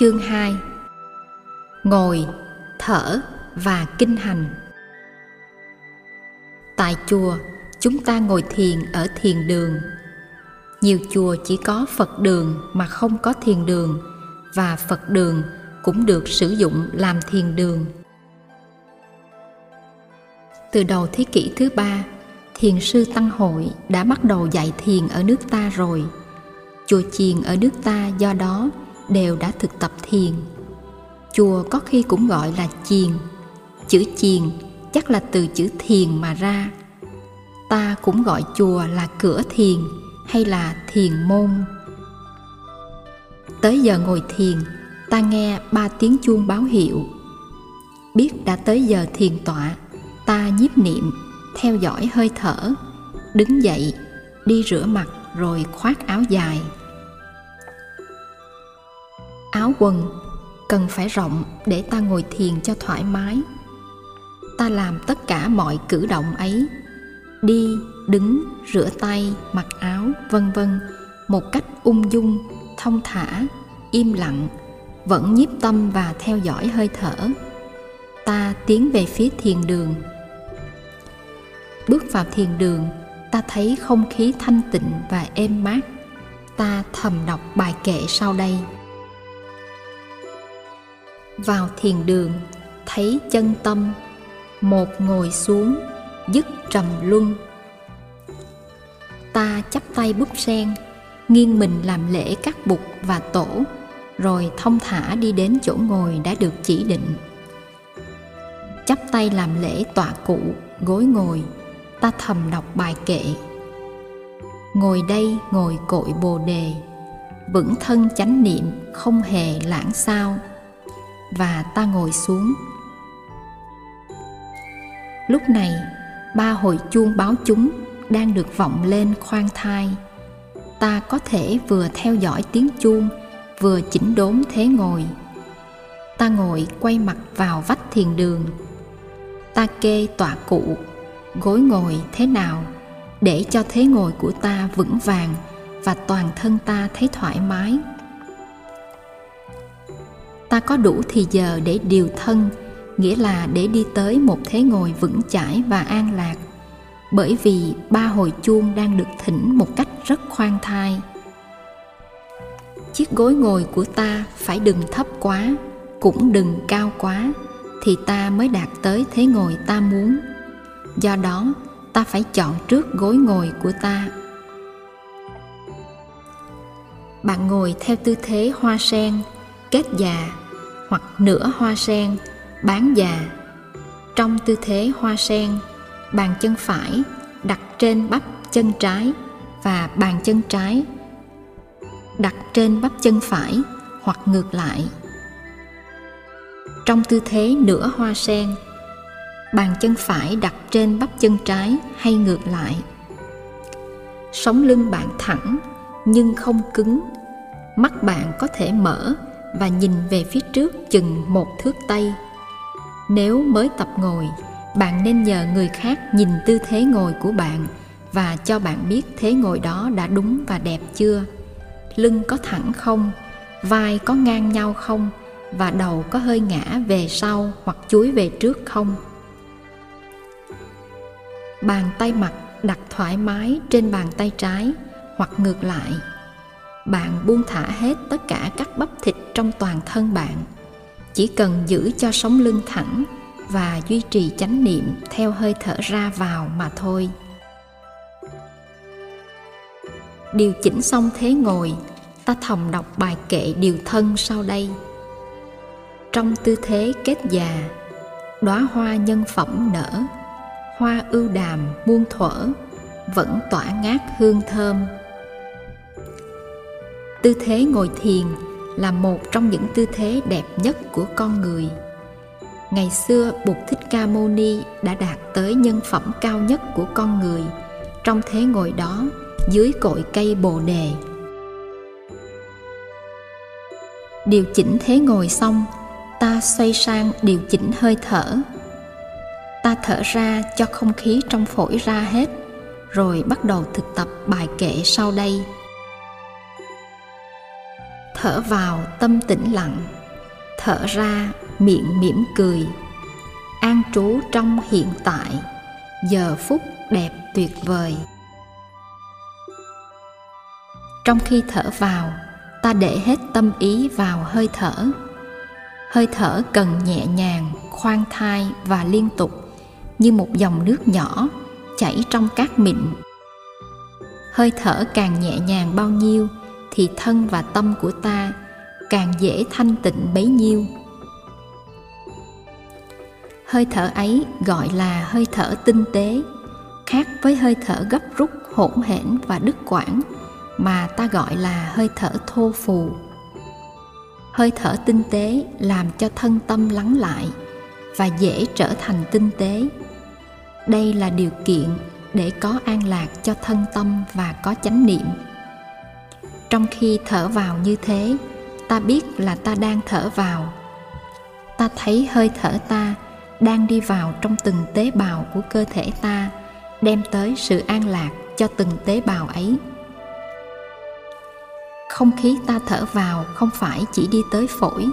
Chương 2 Ngồi, thở và kinh hành Tại chùa, chúng ta ngồi thiền ở thiền đường. Nhiều chùa chỉ có Phật đường mà không có thiền đường và Phật đường cũng được sử dụng làm thiền đường. Từ đầu thế kỷ thứ ba, thiền sư Tăng Hội đã bắt đầu dạy thiền ở nước ta rồi. Chùa chiền ở nước ta do đó đều đã thực tập thiền. Chùa có khi cũng gọi là chiền. Chữ chiền chắc là từ chữ thiền mà ra. Ta cũng gọi chùa là cửa thiền hay là thiền môn. Tới giờ ngồi thiền, ta nghe ba tiếng chuông báo hiệu. Biết đã tới giờ thiền tọa, ta nhiếp niệm, theo dõi hơi thở, đứng dậy, đi rửa mặt rồi khoác áo dài áo quần, cần phải rộng để ta ngồi thiền cho thoải mái. Ta làm tất cả mọi cử động ấy, đi, đứng, rửa tay, mặc áo, vân vân, một cách ung dung, thông thả, im lặng, vẫn nhiếp tâm và theo dõi hơi thở. Ta tiến về phía thiền đường. Bước vào thiền đường, ta thấy không khí thanh tịnh và êm mát. Ta thầm đọc bài kệ sau đây vào thiền đường, thấy chân tâm, một ngồi xuống, dứt trầm luân. Ta chắp tay búp sen, nghiêng mình làm lễ các bục và tổ, rồi thông thả đi đến chỗ ngồi đã được chỉ định. Chắp tay làm lễ tọa cụ, gối ngồi, ta thầm đọc bài kệ. Ngồi đây ngồi cội bồ đề, vững thân chánh niệm không hề lãng sao và ta ngồi xuống. Lúc này, ba hồi chuông báo chúng đang được vọng lên khoan thai. Ta có thể vừa theo dõi tiếng chuông, vừa chỉnh đốn thế ngồi. Ta ngồi quay mặt vào vách thiền đường. Ta kê tọa cụ, gối ngồi thế nào để cho thế ngồi của ta vững vàng và toàn thân ta thấy thoải mái ta có đủ thì giờ để điều thân, nghĩa là để đi tới một thế ngồi vững chãi và an lạc. Bởi vì ba hồi chuông đang được thỉnh một cách rất khoan thai. Chiếc gối ngồi của ta phải đừng thấp quá, cũng đừng cao quá, thì ta mới đạt tới thế ngồi ta muốn. Do đó, ta phải chọn trước gối ngồi của ta. Bạn ngồi theo tư thế hoa sen kết già hoặc nửa hoa sen bán già. Trong tư thế hoa sen, bàn chân phải đặt trên bắp chân trái và bàn chân trái đặt trên bắp chân phải hoặc ngược lại. Trong tư thế nửa hoa sen, bàn chân phải đặt trên bắp chân trái hay ngược lại. Sống lưng bạn thẳng nhưng không cứng, mắt bạn có thể mở và nhìn về phía trước chừng một thước tay nếu mới tập ngồi, bạn nên nhờ người khác nhìn tư thế ngồi của bạn và cho bạn biết thế ngồi đó đã đúng và đẹp chưa. Lưng có thẳng không, vai có ngang nhau không và đầu có hơi ngã về sau hoặc chuối về trước không. Bàn tay mặt đặt thoải mái trên bàn tay trái hoặc ngược lại bạn buông thả hết tất cả các bắp thịt trong toàn thân bạn. Chỉ cần giữ cho sống lưng thẳng và duy trì chánh niệm theo hơi thở ra vào mà thôi. Điều chỉnh xong thế ngồi, ta thầm đọc bài kệ điều thân sau đây. Trong tư thế kết già, đóa hoa nhân phẩm nở, hoa ưu đàm muôn thuở, vẫn tỏa ngát hương thơm tư thế ngồi thiền là một trong những tư thế đẹp nhất của con người. Ngày xưa, bụt thích ca mâu ni đã đạt tới nhân phẩm cao nhất của con người. Trong thế ngồi đó, dưới cội cây bồ đề. Điều chỉnh thế ngồi xong, ta xoay sang điều chỉnh hơi thở. Ta thở ra cho không khí trong phổi ra hết, rồi bắt đầu thực tập bài kệ sau đây thở vào tâm tĩnh lặng, thở ra miệng mỉm cười. An trú trong hiện tại, giờ phút đẹp tuyệt vời. Trong khi thở vào, ta để hết tâm ý vào hơi thở. Hơi thở cần nhẹ nhàng, khoan thai và liên tục, như một dòng nước nhỏ chảy trong cát mịn. Hơi thở càng nhẹ nhàng bao nhiêu thì thân và tâm của ta càng dễ thanh tịnh bấy nhiêu. Hơi thở ấy gọi là hơi thở tinh tế, khác với hơi thở gấp rút, hỗn hển và đứt quãng mà ta gọi là hơi thở thô phù. Hơi thở tinh tế làm cho thân tâm lắng lại và dễ trở thành tinh tế. Đây là điều kiện để có an lạc cho thân tâm và có chánh niệm trong khi thở vào như thế, ta biết là ta đang thở vào. Ta thấy hơi thở ta đang đi vào trong từng tế bào của cơ thể ta, đem tới sự an lạc cho từng tế bào ấy. Không khí ta thở vào không phải chỉ đi tới phổi.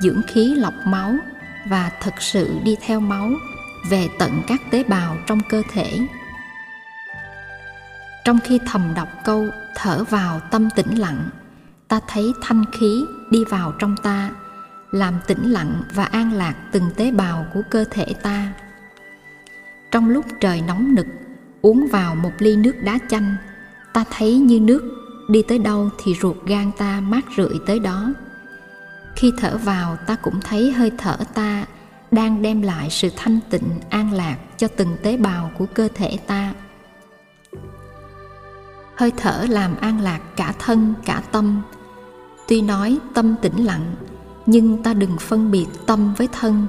Dưỡng khí lọc máu và thực sự đi theo máu về tận các tế bào trong cơ thể. Trong khi thầm đọc câu thở vào tâm tĩnh lặng. Ta thấy thanh khí đi vào trong ta, làm tĩnh lặng và an lạc từng tế bào của cơ thể ta. Trong lúc trời nóng nực, uống vào một ly nước đá chanh, ta thấy như nước đi tới đâu thì ruột gan ta mát rượi tới đó. Khi thở vào, ta cũng thấy hơi thở ta đang đem lại sự thanh tịnh, an lạc cho từng tế bào của cơ thể ta hơi thở làm an lạc cả thân, cả tâm. Tuy nói tâm tĩnh lặng, nhưng ta đừng phân biệt tâm với thân.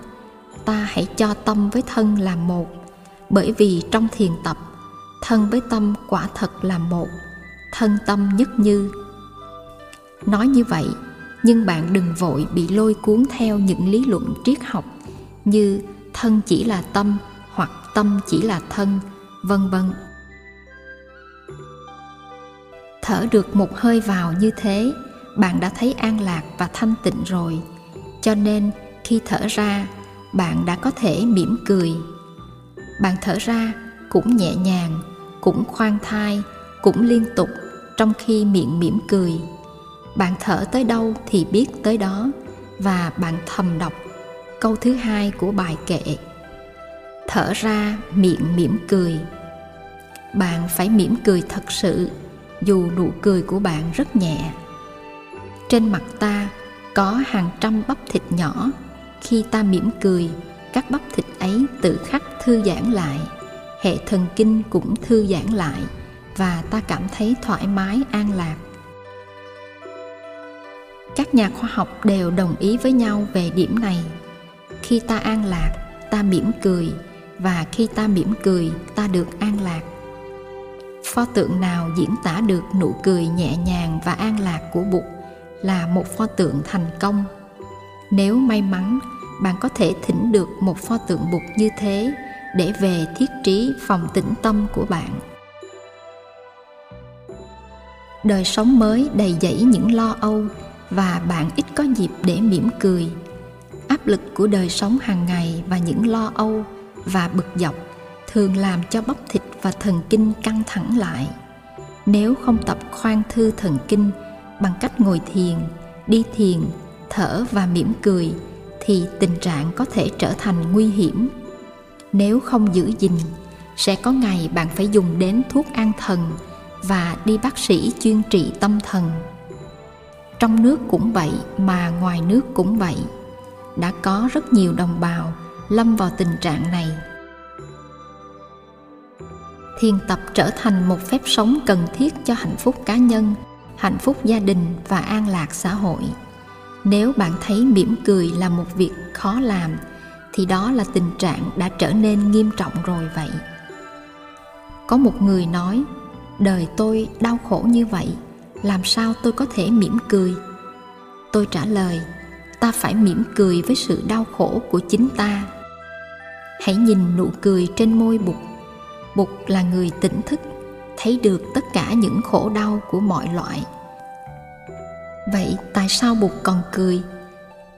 Ta hãy cho tâm với thân là một, bởi vì trong thiền tập, thân với tâm quả thật là một, thân tâm nhất như. Nói như vậy, nhưng bạn đừng vội bị lôi cuốn theo những lý luận triết học như thân chỉ là tâm hoặc tâm chỉ là thân vân vân thở được một hơi vào như thế, bạn đã thấy an lạc và thanh tịnh rồi. Cho nên, khi thở ra, bạn đã có thể mỉm cười. Bạn thở ra cũng nhẹ nhàng, cũng khoan thai, cũng liên tục trong khi miệng mỉm cười. Bạn thở tới đâu thì biết tới đó và bạn thầm đọc câu thứ hai của bài kệ. Thở ra miệng mỉm cười. Bạn phải mỉm cười thật sự dù nụ cười của bạn rất nhẹ. Trên mặt ta có hàng trăm bắp thịt nhỏ. Khi ta mỉm cười, các bắp thịt ấy tự khắc thư giãn lại. Hệ thần kinh cũng thư giãn lại và ta cảm thấy thoải mái, an lạc. Các nhà khoa học đều đồng ý với nhau về điểm này. Khi ta an lạc, ta mỉm cười và khi ta mỉm cười, ta được an lạc pho tượng nào diễn tả được nụ cười nhẹ nhàng và an lạc của bụt là một pho tượng thành công. Nếu may mắn, bạn có thể thỉnh được một pho tượng bụt như thế để về thiết trí phòng tĩnh tâm của bạn. Đời sống mới đầy dẫy những lo âu và bạn ít có dịp để mỉm cười. Áp lực của đời sống hàng ngày và những lo âu và bực dọc thường làm cho bắp thịt và thần kinh căng thẳng lại. Nếu không tập khoan thư thần kinh bằng cách ngồi thiền, đi thiền, thở và mỉm cười, thì tình trạng có thể trở thành nguy hiểm. Nếu không giữ gìn, sẽ có ngày bạn phải dùng đến thuốc an thần và đi bác sĩ chuyên trị tâm thần. Trong nước cũng vậy mà ngoài nước cũng vậy. Đã có rất nhiều đồng bào lâm vào tình trạng này thiền tập trở thành một phép sống cần thiết cho hạnh phúc cá nhân, hạnh phúc gia đình và an lạc xã hội. Nếu bạn thấy mỉm cười là một việc khó làm, thì đó là tình trạng đã trở nên nghiêm trọng rồi vậy. Có một người nói, đời tôi đau khổ như vậy, làm sao tôi có thể mỉm cười? Tôi trả lời, ta phải mỉm cười với sự đau khổ của chính ta. Hãy nhìn nụ cười trên môi bụt bụt là người tỉnh thức, thấy được tất cả những khổ đau của mọi loại. Vậy tại sao bụt còn cười?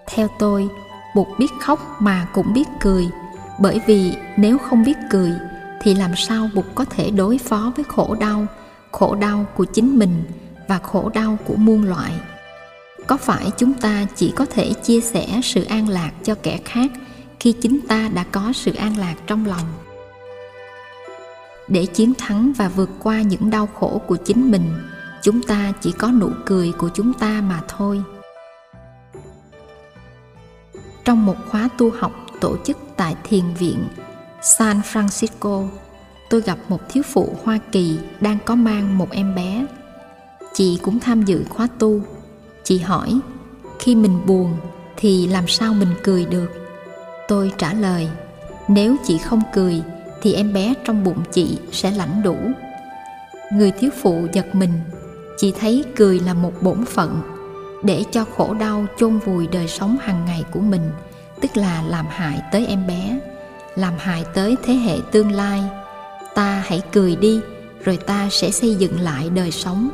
Theo tôi, bụt biết khóc mà cũng biết cười. Bởi vì nếu không biết cười, thì làm sao bụt có thể đối phó với khổ đau khổ đau của chính mình và khổ đau của muôn loại? Có phải chúng ta chỉ có thể chia sẻ sự an lạc cho kẻ khác khi chính ta đã có sự an lạc trong lòng? Để chiến thắng và vượt qua những đau khổ của chính mình. Chúng ta chỉ có nụ cười của chúng ta mà thôi. Trong một khóa tu học tổ chức tại thiền viện san francisco, tôi gặp một thiếu phụ hoa kỳ đang có mang một em bé. Chị cũng tham dự khóa tu. Chị hỏi, khi mình buồn thì làm sao mình cười được? Tôi trả lời, nếu chị không cười thì em bé trong bụng chị sẽ lãnh đủ. Người thiếu phụ giật mình, chị thấy cười là một bổn phận, để cho khổ đau chôn vùi đời sống hàng ngày của mình, tức là làm hại tới em bé, làm hại tới thế hệ tương lai. Ta hãy cười đi, rồi ta sẽ xây dựng lại đời sống.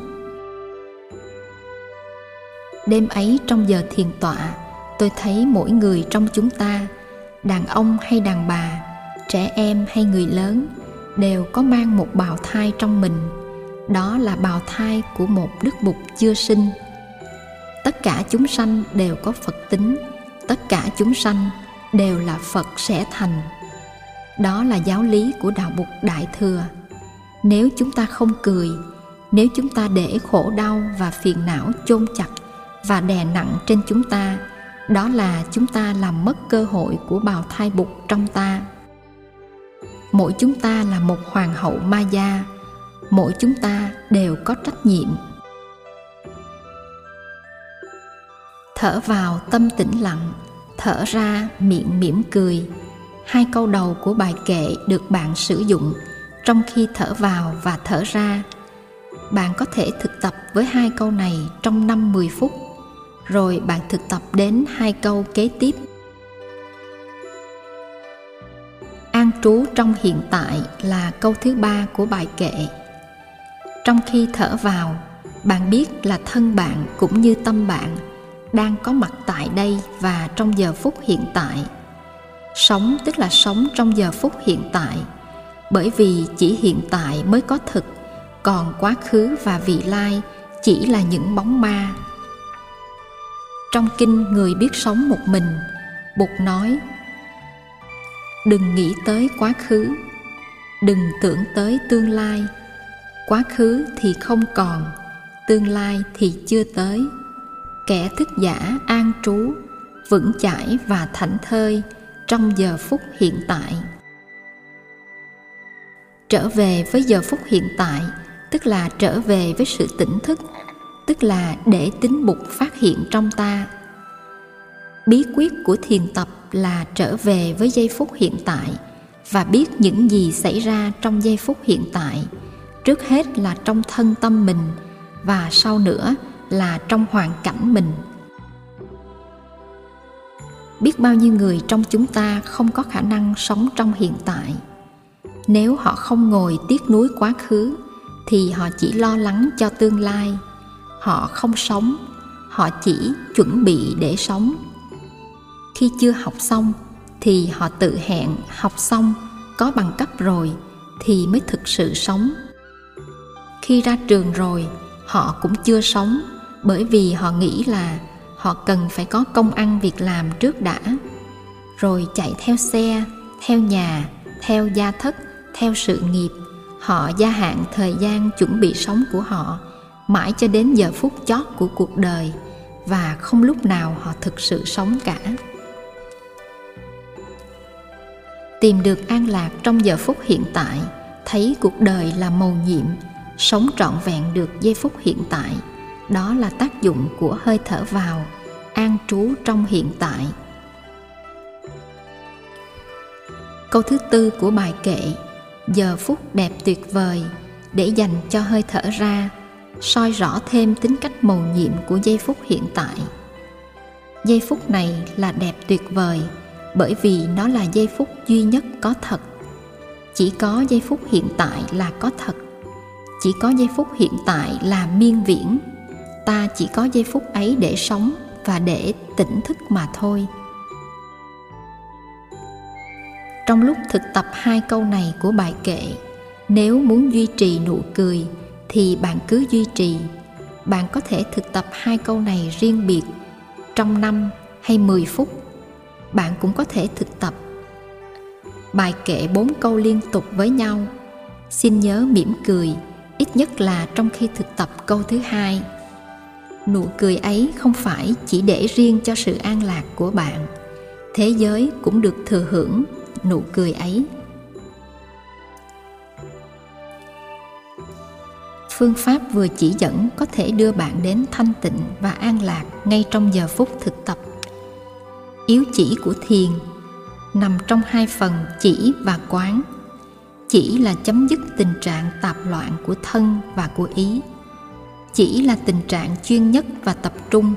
Đêm ấy trong giờ thiền tọa, tôi thấy mỗi người trong chúng ta, đàn ông hay đàn bà trẻ em hay người lớn đều có mang một bào thai trong mình. Đó là bào thai của một đức bụt chưa sinh. Tất cả chúng sanh đều có phật tính, tất cả chúng sanh đều là phật sẽ thành. Đó là giáo lý của đạo bục đại thừa. Nếu chúng ta không cười, nếu chúng ta để khổ đau và phiền não chôn chặt và đè nặng trên chúng ta, đó là chúng ta làm mất cơ hội của bào thai bục trong ta mỗi chúng ta là một hoàng hậu ma gia mỗi chúng ta đều có trách nhiệm. Thở vào tâm tĩnh lặng, thở ra miệng mỉm cười. Hai câu đầu của bài kệ được bạn sử dụng trong khi thở vào và thở ra. Bạn có thể thực tập với hai câu này trong năm 10 phút. Rồi bạn thực tập đến hai câu kế tiếp. An trú trong hiện tại là câu thứ ba của bài kệ. Trong khi thở vào, bạn biết là thân bạn cũng như tâm bạn đang có mặt tại đây và trong giờ phút hiện tại. Sống tức là sống trong giờ phút hiện tại, bởi vì chỉ hiện tại mới có thực, còn quá khứ và vị lai chỉ là những bóng ma. Trong kinh người biết sống một mình, bụt nói đừng nghĩ tới quá khứ. Đừng tưởng tới tương lai. Quá khứ thì không còn, tương lai thì chưa tới. Kẻ thức giả, an trú, vững chãi và thảnh thơi trong giờ phút hiện tại. Trở về với giờ phút hiện tại, tức là trở về với sự tỉnh thức, tức là để tính bục phát hiện trong ta bí quyết của thiền tập là trở về với giây phút hiện tại và biết những gì xảy ra trong giây phút hiện tại. Trước hết là trong thân tâm mình và sau nữa là trong hoàn cảnh mình. Biết bao nhiêu người trong chúng ta không có khả năng sống trong hiện tại. Nếu họ không ngồi tiếc nuối quá khứ, thì họ chỉ lo lắng cho tương lai. Họ không sống, họ chỉ chuẩn bị để sống khi chưa học xong thì họ tự hẹn học xong có bằng cấp rồi thì mới thực sự sống. Khi ra trường rồi, họ cũng chưa sống bởi vì họ nghĩ là họ cần phải có công ăn việc làm trước đã. Rồi chạy theo xe, theo nhà, theo gia thất, theo sự nghiệp, họ gia hạn thời gian chuẩn bị sống của họ mãi cho đến giờ phút chót của cuộc đời và không lúc nào họ thực sự sống cả. Tìm được an lạc trong giờ phút hiện tại, thấy cuộc đời là màu nhiệm, sống trọn vẹn được giây phút hiện tại. Đó là tác dụng của hơi thở vào, an trú trong hiện tại. Câu thứ tư của bài kệ, giờ phút đẹp tuyệt vời, để dành cho hơi thở ra, soi rõ thêm tính cách màu nhiệm của giây phút hiện tại. Giây phút này là đẹp tuyệt vời bởi vì nó là giây phút duy nhất có thật. Chỉ có giây phút hiện tại là có thật. Chỉ có giây phút hiện tại là miên viễn. Ta chỉ có giây phút ấy để sống và để tỉnh thức mà thôi. Trong lúc thực tập hai câu này của bài kệ, nếu muốn duy trì nụ cười thì bạn cứ duy trì. Bạn có thể thực tập hai câu này riêng biệt trong năm hay 10 phút bạn cũng có thể thực tập. Bài kệ bốn câu liên tục với nhau. Xin nhớ mỉm cười, ít nhất là trong khi thực tập câu thứ hai. Nụ cười ấy không phải chỉ để riêng cho sự an lạc của bạn. Thế giới cũng được thừa hưởng nụ cười ấy. Phương pháp vừa chỉ dẫn có thể đưa bạn đến thanh tịnh và an lạc ngay trong giờ phút thực tập yếu chỉ của thiền nằm trong hai phần chỉ và quán. Chỉ là chấm dứt tình trạng tạp loạn của thân và của ý. Chỉ là tình trạng chuyên nhất và tập trung.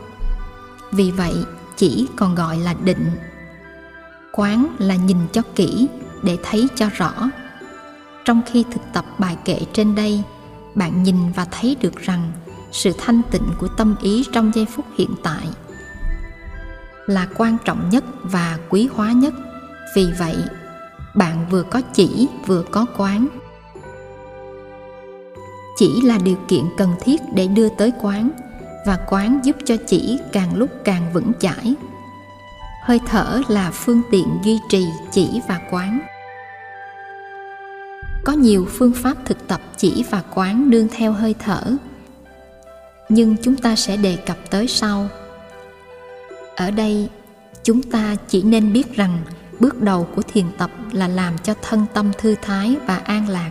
Vì vậy, chỉ còn gọi là định. Quán là nhìn cho kỹ để thấy cho rõ. Trong khi thực tập bài kệ trên đây, bạn nhìn và thấy được rằng sự thanh tịnh của tâm ý trong giây phút hiện tại là quan trọng nhất và quý hóa nhất. Vì vậy, bạn vừa có chỉ vừa có quán. Chỉ là điều kiện cần thiết để đưa tới quán, và quán giúp cho chỉ càng lúc càng vững chãi. Hơi thở là phương tiện duy trì chỉ và quán. Có nhiều phương pháp thực tập chỉ và quán nương theo hơi thở, nhưng chúng ta sẽ đề cập tới sau ở đây, chúng ta chỉ nên biết rằng bước đầu của thiền tập là làm cho thân tâm thư thái và an lạc.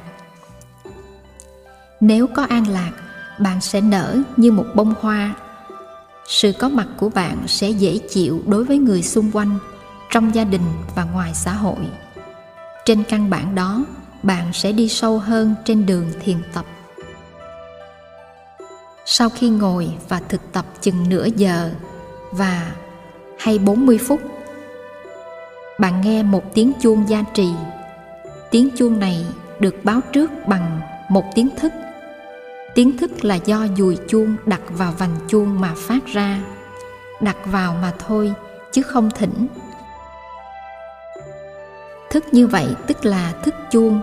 Nếu có an lạc, bạn sẽ nở như một bông hoa. Sự có mặt của bạn sẽ dễ chịu đối với người xung quanh, trong gia đình và ngoài xã hội. Trên căn bản đó, bạn sẽ đi sâu hơn trên đường thiền tập. Sau khi ngồi và thực tập chừng nửa giờ và hay 40 phút. Bạn nghe một tiếng chuông gia trì. Tiếng chuông này được báo trước bằng một tiếng thức. Tiếng thức là do dùi chuông đặt vào vành chuông mà phát ra. Đặt vào mà thôi, chứ không thỉnh. Thức như vậy tức là thức chuông,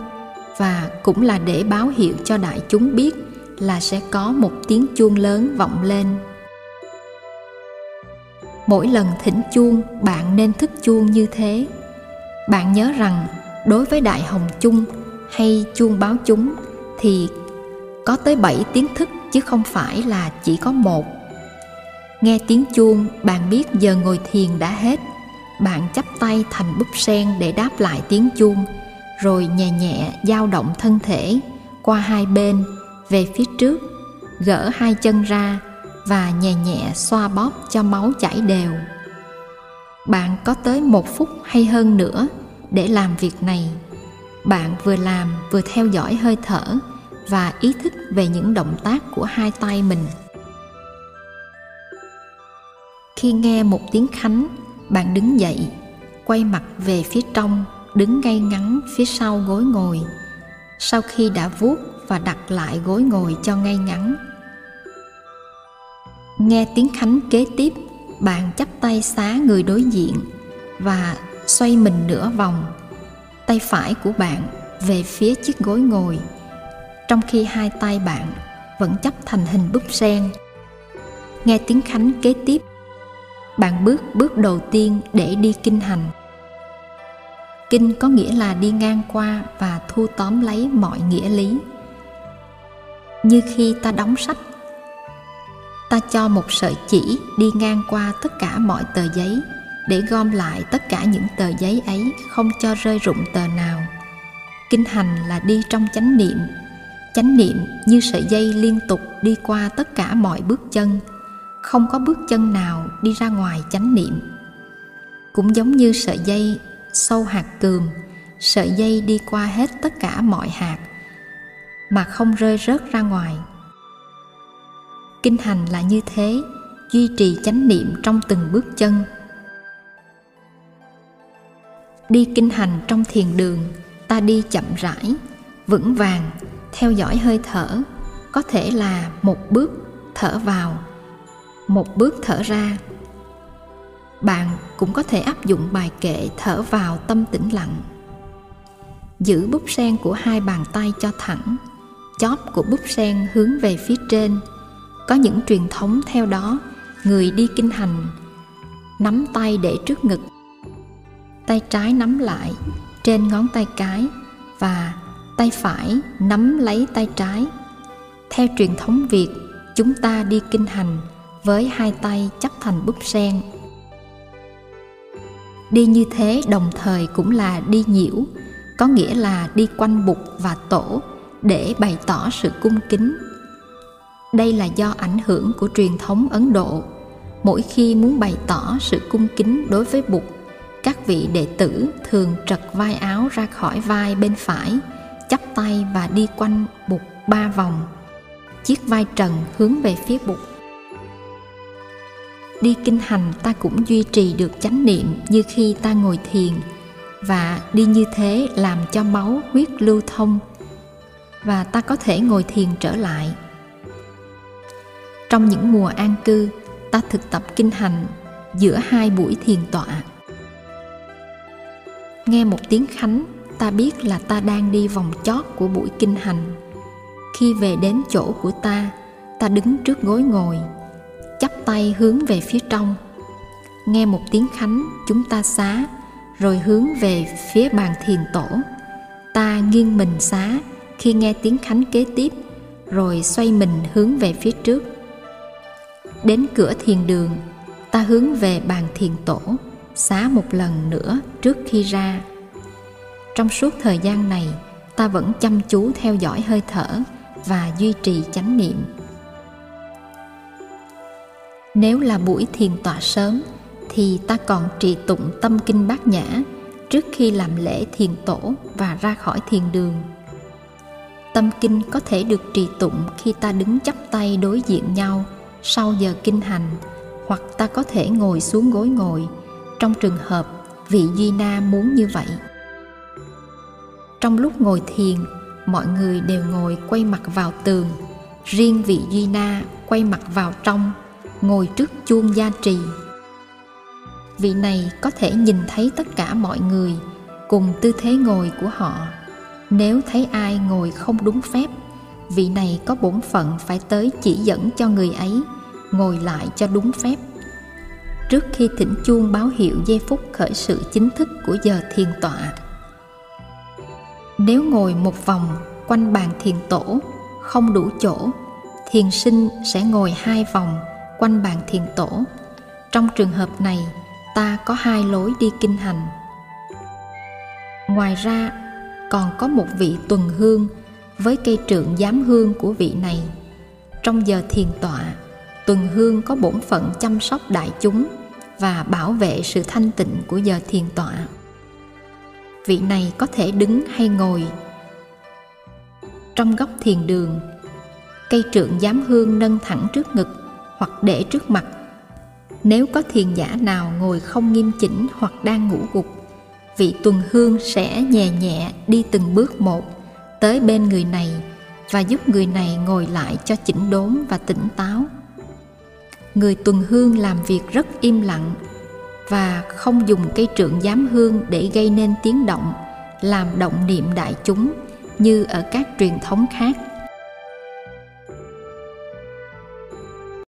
và cũng là để báo hiệu cho đại chúng biết là sẽ có một tiếng chuông lớn vọng lên mỗi lần thỉnh chuông bạn nên thức chuông như thế bạn nhớ rằng đối với đại hồng chung hay chuông báo chúng thì có tới 7 tiếng thức chứ không phải là chỉ có một. Nghe tiếng chuông, bạn biết giờ ngồi thiền đã hết. Bạn chắp tay thành búp sen để đáp lại tiếng chuông, rồi nhẹ nhẹ dao động thân thể qua hai bên về phía trước, gỡ hai chân ra và nhẹ nhẹ xoa bóp cho máu chảy đều. Bạn có tới một phút hay hơn nữa để làm việc này. Bạn vừa làm vừa theo dõi hơi thở và ý thức về những động tác của hai tay mình khi nghe một tiếng khánh, bạn đứng dậy, quay mặt về phía trong, đứng ngay ngắn phía sau gối ngồi sau khi đã vuốt và đặt lại gối ngồi cho ngay ngắn nghe tiếng khánh kế tiếp, bạn chắp tay xá người đối diện và xoay mình nửa vòng, tay phải của bạn về phía chiếc gối ngồi, trong khi hai tay bạn vẫn chấp thành hình búp sen. Nghe tiếng khánh kế tiếp, bạn bước bước đầu tiên để đi kinh hành. Kinh có nghĩa là đi ngang qua và thu tóm lấy mọi nghĩa lý. Như khi ta đóng sách ta cho một sợi chỉ đi ngang qua tất cả mọi tờ giấy, để gom lại tất cả những tờ giấy ấy không cho rơi rụng tờ nào. Kinh hành là đi trong chánh niệm. Chánh niệm như sợi dây liên tục đi qua tất cả mọi bước chân. Không có bước chân nào đi ra ngoài chánh niệm. Cũng giống như sợi dây sâu hạt cườm sợi dây đi qua hết tất cả mọi hạt, mà không rơi rớt ra ngoài kinh hành là như thế, duy trì chánh niệm trong từng bước chân. Đi kinh hành trong thiền đường, ta đi chậm rãi, vững vàng, theo dõi hơi thở, có thể là một bước thở vào, một bước thở ra. Bạn cũng có thể áp dụng bài kệ thở vào tâm tĩnh lặng. Giữ búp sen của hai bàn tay cho thẳng, chóp của búp sen hướng về phía trên có những truyền thống theo đó. Người đi kinh hành, nắm tay để trước ngực, tay trái nắm lại, trên ngón tay cái, và tay phải nắm lấy tay trái. Theo truyền thống việt, chúng ta đi kinh hành với hai tay chấp thành búp sen. Đi như thế đồng thời cũng là đi nhiễu, có nghĩa là đi quanh bục và tổ để bày tỏ sự cung kính đây là do ảnh hưởng của truyền thống ấn độ. Mỗi khi muốn bày tỏ sự cung kính đối với bụt, các vị đệ tử thường trật vai áo ra khỏi vai bên phải, chắp tay và đi quanh bụt ba vòng. Chiếc vai trần hướng về phía bụt. Đi kinh hành ta cũng duy trì được chánh niệm như khi ta ngồi thiền và đi như thế làm cho máu huyết lưu thông và ta có thể ngồi thiền trở lại trong những mùa an cư, ta thực tập kinh hành giữa hai buổi thiền tọa. Nghe một tiếng khánh, ta biết là ta đang đi vòng chót của buổi kinh hành. Khi về đến chỗ của ta ta đứng trước gối ngồi, chắp tay hướng về phía trong. Nghe một tiếng khánh, chúng ta xá, rồi hướng về phía bàn thiền tổ. Ta nghiêng mình xá khi nghe tiếng khánh kế tiếp, rồi xoay mình hướng về phía trước đến cửa thiền đường, ta hướng về bàn thiền tổ, xá một lần nữa trước khi ra. Trong suốt thời gian này, ta vẫn chăm chú theo dõi hơi thở và duy trì chánh niệm. Nếu là buổi thiền tọa sớm, thì ta còn trì tụng tâm kinh bát nhã trước khi làm lễ thiền tổ và ra khỏi thiền đường. Tâm kinh có thể được trì tụng khi ta đứng chắp tay đối diện nhau sau giờ kinh hành, hoặc ta có thể ngồi xuống gối ngồi, trong trường hợp vị duy na muốn như vậy. Trong lúc ngồi thiền, mọi người đều ngồi quay mặt vào tường, riêng vị duy na quay mặt vào trong, ngồi trước chuông gia trì. Vị này có thể nhìn thấy tất cả mọi người cùng tư thế ngồi của họ. Nếu thấy ai ngồi không đúng phép vị này có bổn phận phải tới chỉ dẫn cho người ấy, ngồi lại cho đúng phép. Trước khi thỉnh chuông báo hiệu giây phút khởi sự chính thức của giờ thiền tọa, nếu ngồi một vòng quanh bàn thiền tổ không đủ chỗ, thiền sinh sẽ ngồi hai vòng quanh bàn thiền tổ. Trong trường hợp này, ta có hai lối đi kinh hành. Ngoài ra, còn có một vị tuần hương với cây trượng giám hương của vị này. Trong giờ thiền tọa, tuần hương có bổn phận chăm sóc đại chúng và bảo vệ sự thanh tịnh của giờ thiền tọa. Vị này có thể đứng hay ngồi. Trong góc thiền đường, cây trượng giám hương nâng thẳng trước ngực hoặc để trước mặt. Nếu có thiền giả nào ngồi không nghiêm chỉnh hoặc đang ngủ gục, vị tuần hương sẽ nhẹ nhẹ đi từng bước một tới bên người này và giúp người này ngồi lại cho chỉnh đốn và tỉnh táo. Người tuần hương làm việc rất im lặng và không dùng cây trượng giám hương để gây nên tiếng động, làm động niệm đại chúng như ở các truyền thống khác.